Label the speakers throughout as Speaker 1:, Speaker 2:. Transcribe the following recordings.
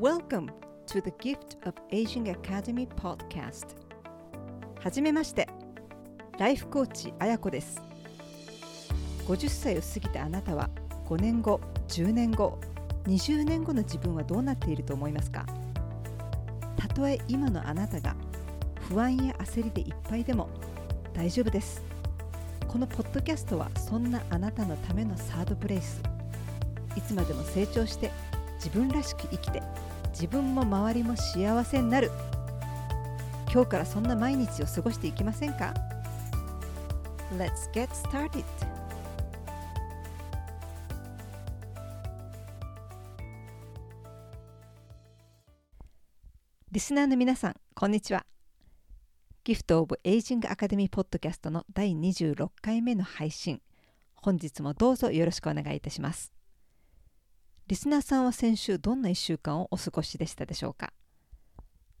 Speaker 1: Welcome to the Gift of Aging Academy podcast. はじめまして。ライフコーチあやこです。50歳を過ぎたあなたは5年後10年後20年後の自分はどうなっていると思いますか？たとえ今のあなたが不安や焦りでいっぱいでも大丈夫です。このポッドキャストはそんなあなたのためのサードプレイス。いつまでも成長して自分らしく生きて自分も周りも幸せになる今日からそんな毎日を過ごしていきませんか？Let's get started! リスナーの皆さん、こんにちは。ギフトオブエイジングアカデミーポッドキャストの第26回目の配信。本日もどうぞよろしくお願いいたします。リスナーさんは先週どんな1週間をお過ごしでしたでしょうか？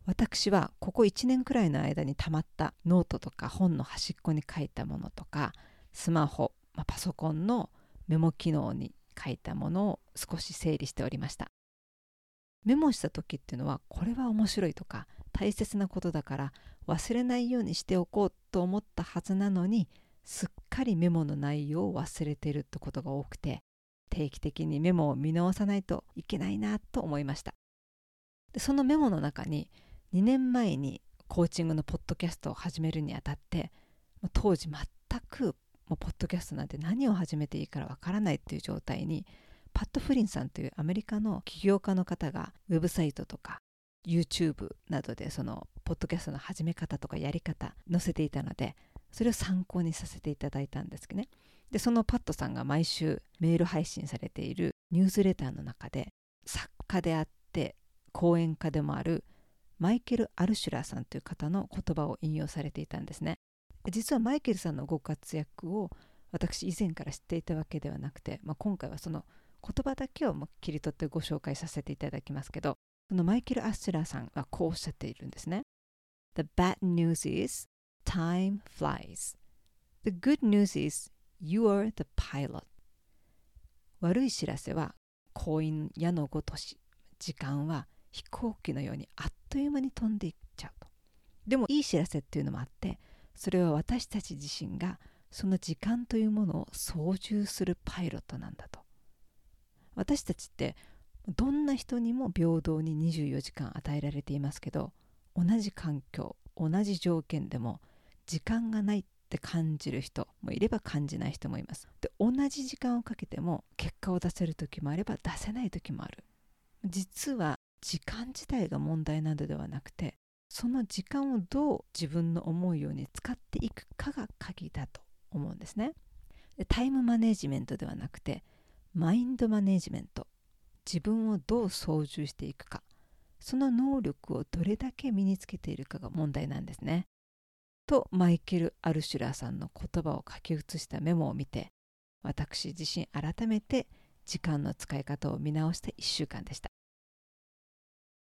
Speaker 1: 私はここ1年くらいの間にたまったノートとか本の端っこに書いたものとかスマホ、まあ、パソコンのメモ機能に書いたものを少し整理しておりました。メモした時っていうのはこれは面白いとか大切なことだから忘れないようにしておこうと思ったはずなのにすっかりメモの内容を忘れてるってことが多くて定期的にメモを見直さないといけないなと思いました。でそのメモの中に2年前にコーチングのポッドキャストを始めるにあたって当時全くもうポッドキャストなんて何を始めていいからわからないっていう状態にパット・フリンさんというアメリカの起業家の方がウェブサイトとか YouTube などでそのポッドキャストの始め方とかやり方載せていたのでそれを参考にさせていただいたんですけどね。でそのパットさんが毎週メール配信されているニュースレターの中で作家であって講演家でもあるマイケル・アルシュラーさんという方の言葉を引用されていたんですね。実はマイケルさんのご活躍を私以前から知っていたわけではなくて、まあ、今回はその言葉だけを切り取ってご紹介させていただきますけどそのマイケル・アスチュラーさんはこうおっしゃっているんですね。The bad news is time flies. The good news is You're the pilot. 悪い知らせは婚姻矢のごとし時間は飛行機のようにあっという間に飛んでいっちゃうと。でもいい知らせっていうのもあってそれは私たち自身がその時間というものを操縦するパイロットなんだと。私たちってどんな人にも平等に24時間与えられていますけど同じ環境同じ条件でも時間がないっって感じる人もいれば感じない人もいます。で同じ時間をかけても結果を出せる時もあれば出せない時もある。実は時間自体が問題などではなくてその時間をどう自分の思うように使っていくかが鍵だと思うんですね。でタイムマネジメントではなくてマインドマネジメント自分をどう操縦していくかその能力をどれだけ身につけているかが問題なんですね。とマイケル・アルシュラーさんの言葉を書き写したメモを見て私自身改めて時間の使い方を見直した1週間でした。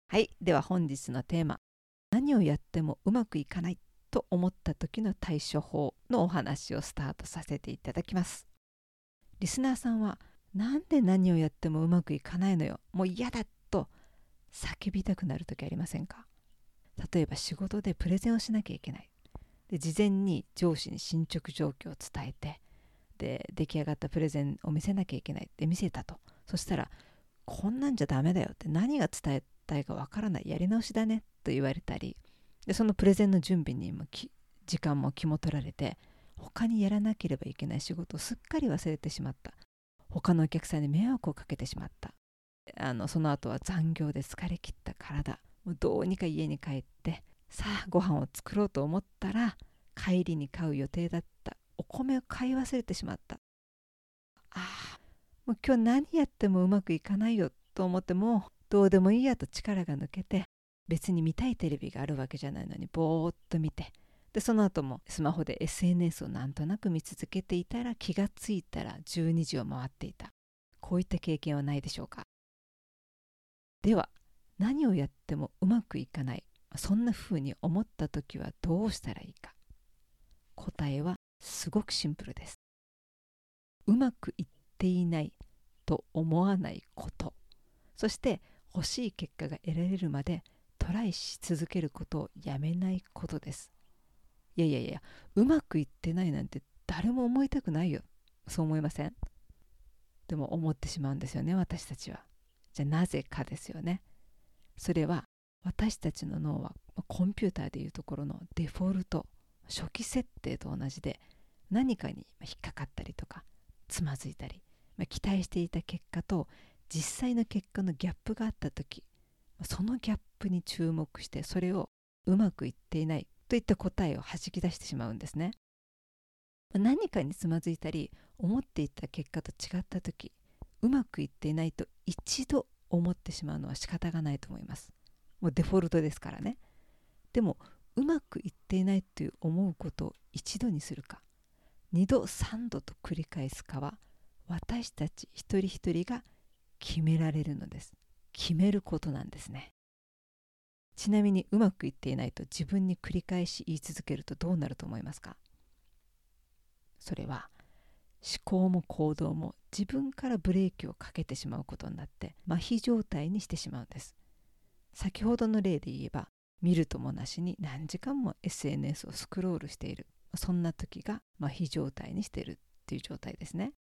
Speaker 1: はいでは本日のテーマ何をやってもうまくいかないと思った時の対処法のお話をスタートさせていただきます。リスナーさんはなんで何をやってもうまくいかないのよもう嫌だと叫びたくなる時ありませんか？例えば仕事でプレゼンをしなきゃいけない。で事前に上司に進捗状況を伝えてで出来上がったプレゼンを見せなきゃいけないって見せたと。そしたらこんなんじゃダメだよって何が伝えたいかわからないやり直しだねと言われたりでそのプレゼンの準備にも時間も肝取られて他にやらなければいけない仕事をすっかり忘れてしまった。他のお客さんに迷惑をかけてしまった。あのその後は残業で疲れ切った体もうどうにか家に帰ってさあご飯を作ろうと思ったら帰りに買う予定だった。お米を買い忘れてしまった。ああもう今日何やってもうまくいかないよと思ってもどうでもいいやと力が抜けて別に見たいテレビがあるわけじゃないのにぼーっと見て。でその後もスマホで SNS をなんとなく見続けていたら気がついたら12時を回っていた。こういった経験はないでしょうか。では何をやってもうまくいかない。そんな風に思った時はどうしたらいいか。答えはすごくシンプルです。うまくいっていないと思わないこと。そして欲しい結果が得られるまでトライし続けることをやめないことです。いやいやいやうまくいってないなんて誰も思いたくないよ。そう思いません？でも思ってしまうんですよね私たちは。じゃあなぜかですよね。それは私たちの脳はコンピューターでいうところのデフォルト初期設定と同じで何かに引っかかったりとかつまずいたり、まあ、期待していた結果と実際の結果のギャップがあった時そのギャップに注目してそれをうまくいっていないといった答えをはじき出してしまうんですね。何かにつまずいたり思っていた結果と違った時うまくいっていないと一度思ってしまうのは仕方がないと思います。もうデフォルトですからね。でもうまくいっていないという思うことを一度にするか。二度三度と繰り返すかは私たち一人一人が決められるのです。決めることなんですね。ちなみにうまくいっていないと自分に繰り返し言い続けるとどうなると思いますか？それは思考も行動も自分からブレーキをかけてしまうことになって麻痺状態にしてしまうんです。先ほどの例で言えば見るともなしに何時間も SNS をスクロールしている。そんな時が麻痺状態にしているっていう状態ですね。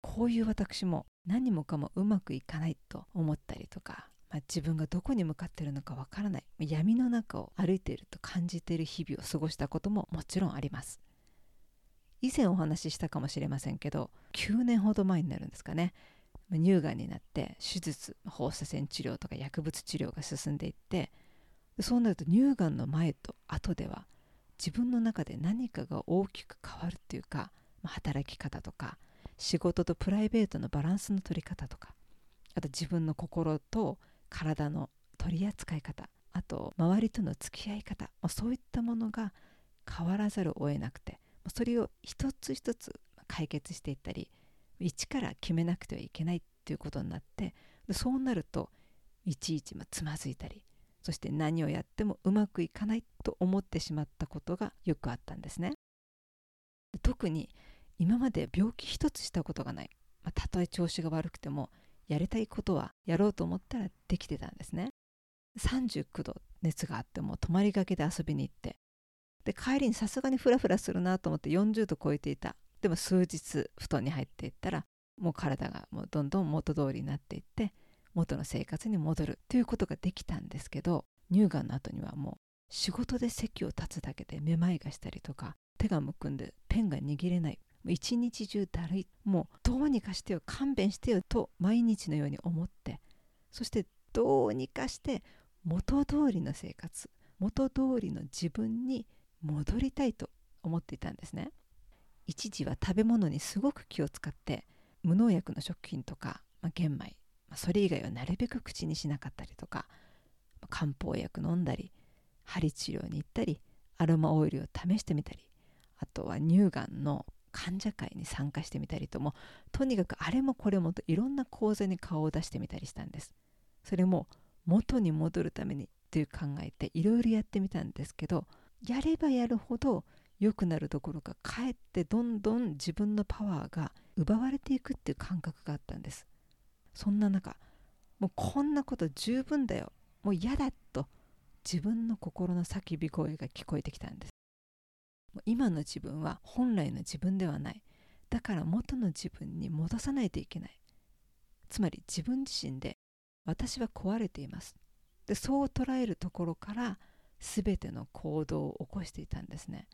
Speaker 1: こういう私も何もかもうまくいかないと思ったりとか、まあ、自分がどこに向かっているのかわからない闇の中を歩いていると感じている日々を過ごしたことももちろんあります。以前お話ししたかもしれませんけど9年ほど前になるんですかね。乳がんになって手術放射線治療とか薬物治療が進んでいってそうなると乳がんの前と後では自分の中で何かが大きく変わるっていうか、ま、働き方とか仕事とプライベートのバランスの取り方とかあと自分の心と体の取り扱い方あと周りとの付き合い方、ま、そういったものが変わらざるを得なくてそれを一つ一つ解決していったり一から決めなくてはいけないっていうことになってそうなるといちいちつまずいたりそして何をやってもうまくいかないと思ってしまったことがよくあったんですね。特に今まで病気一つしたことがない、まあ、たとえ調子が悪くてもやりたいことはやろうと思ったらできてたんですね。39度熱があっても泊まりがけで遊びに行ってで帰りにさすがにフラフラするなと思って40度超えていたでも数日布団に入っていったらもう体がもうどんどん元通りになっていって元の生活に戻るということができたんですけど乳がんの後にはもう仕事で席を立つだけでめまいがしたりとか手がむくんでペンが握れない一日中だるいもうどうにかしてよ勘弁してよと毎日のように思ってそしてどうにかして元通りの生活元通りの自分に戻りたいと思っていたんですね。一時は食べ物にすごく気を使って無農薬の食品とか、まあ、玄米、まあ、それ以外はなるべく口にしなかったりとか、まあ、漢方薬飲んだり針治療に行ったりアロマオイルを試してみたりあとは乳がんの患者会に参加してみたりともとにかくあれもこれもといろんな講座に顔を出してみたりしたんです。それも元に戻るためにという考えていろいろやってみたんですけどやればやるほど良くなるどころかかえってどんどん自分のパワーが奪われていくっていう感覚があったんです。そんな中もうこんなこと十分だよ。もう嫌だと自分の心の叫び声が聞こえてきたんです。今の自分は本来の自分ではない。だから元の自分に戻さないといけない。つまり自分自身で私は壊れています。でそう捉えるところから全ての行動を起こしていたんですね。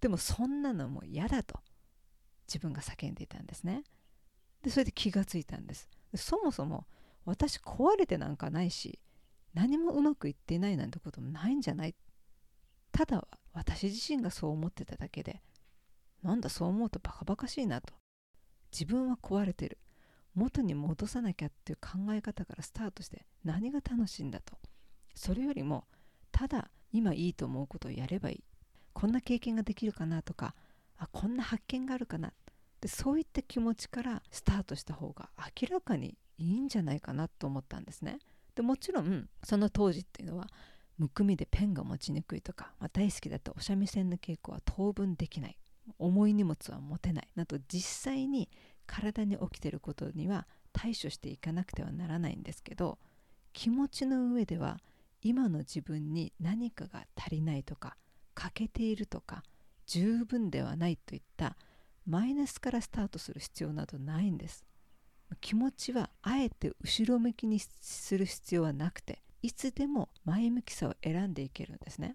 Speaker 1: でもそんなのも嫌だと。自分が叫んでいたんですね。でそれで気がついたんです。そもそも私壊れてなんかないし何もうまくいっていないなんてこともないんじゃない。ただ私自身がそう思ってただけでなんだそう思うとバカバカしいなと。自分は壊れてる。元に戻さなきゃっていう考え方からスタートして何が楽しいんだと。それよりもただ今いいと思うことをやればいい。こんな経験ができるかなとかあこんな発見があるかな。でそういった気持ちからスタートした方が明らかにいいんじゃないかなと思ったんですね。でもちろんその当時っていうのはむくみでペンが持ちにくいとか、まあ、大好きだったお三味線の稽古は当分できない。重い荷物は持てない。など実際に体に起きてることには対処していかなくてはならないんですけど気持ちの上では今の自分に何かが足りないとか欠けているとか十分ではないといったマイナスからスタートする必要などないんです。気持ちはあえて後ろ向きにする必要はなくていつでも前向きさを選んでいけるんですね。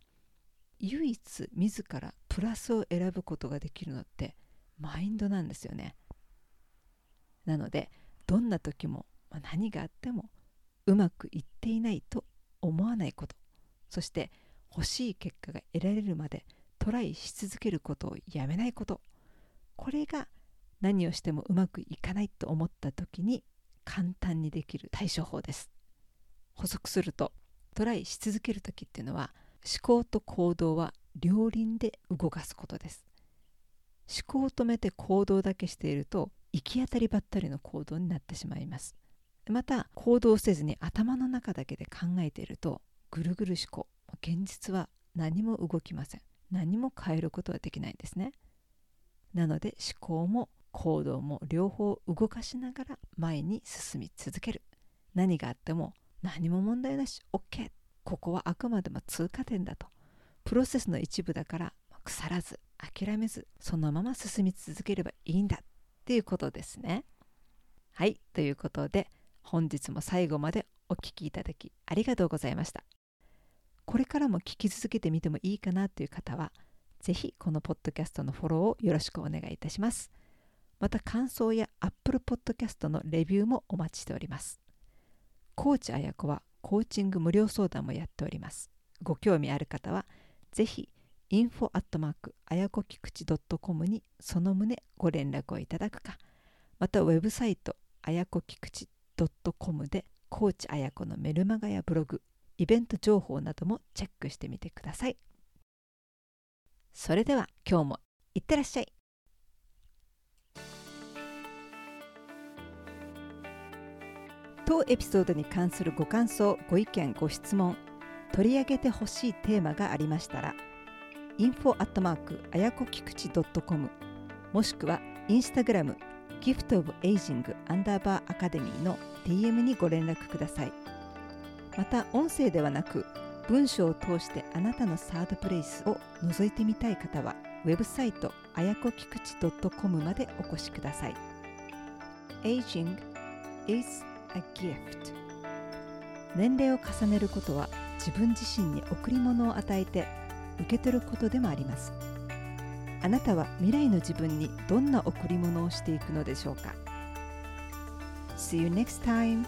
Speaker 1: 唯一自らプラスを選ぶことができるのってマインドなんですよね。なのでどんな時も何があってもうまくいっていないと思わないこと。そして欲しい結果が得られるまでトライし続けることをやめないこと。これが何をしてもうまくいかないと思った時に簡単にできる対処法です。補足するとトライし続ける時っていうのは思考と行動は両輪で動かすことです。思考を止めて行動だけしていると行き当たりばったりの行動になってしまいます。また行動せずに頭の中だけで考えているとぐるぐる思考現実は何も動きません。何も変えることはできないんですね。なので思考も行動も両方動かしながら前に進み続ける。何があっても何も問題なし。OK ここはあくまでも通過点だと。プロセスの一部だから腐らず諦めずそのまま進み続ければいいんだ。っていうことですね。はい。ということで本日も最後までお聴きいただきありがとうございました。これからも聞き続けてみてもいいかなという方はぜひこのポッドキャストのフォローをよろしくお願いいたします。また感想や Apple Podcast のレビューもお待ちしております。コーチあやこはコーチング無料相談もやっております。ご興味ある方はぜひ info アットマークあやこきくち .com にその旨ご連絡をいただくか。またウェブサイトあやこきくち .com でコーチあやこのメルマガやブログイベント情報などもチェックしてみてください。それでは今日もいってらっしゃい。当エピソードに関するご感想ご意見ご質問取り上げてほしいテーマがありましたら info アットマークあやこきくち .com もしくはインスタグラムギフトオブエイジングアンダーバーアカデミーの DM にご連絡ください。また音声ではなく文章を通してあなたのサードプレイスを覗いてみたい方はウェブサイトあやこきくち .com までお越しください。Aging is a gift. 年齢を重ねることは自分自身に贈り物を与えて受け取ることでもあります。あなたは未来の自分にどんな贈り物をしていくのでしょうか？See you next time!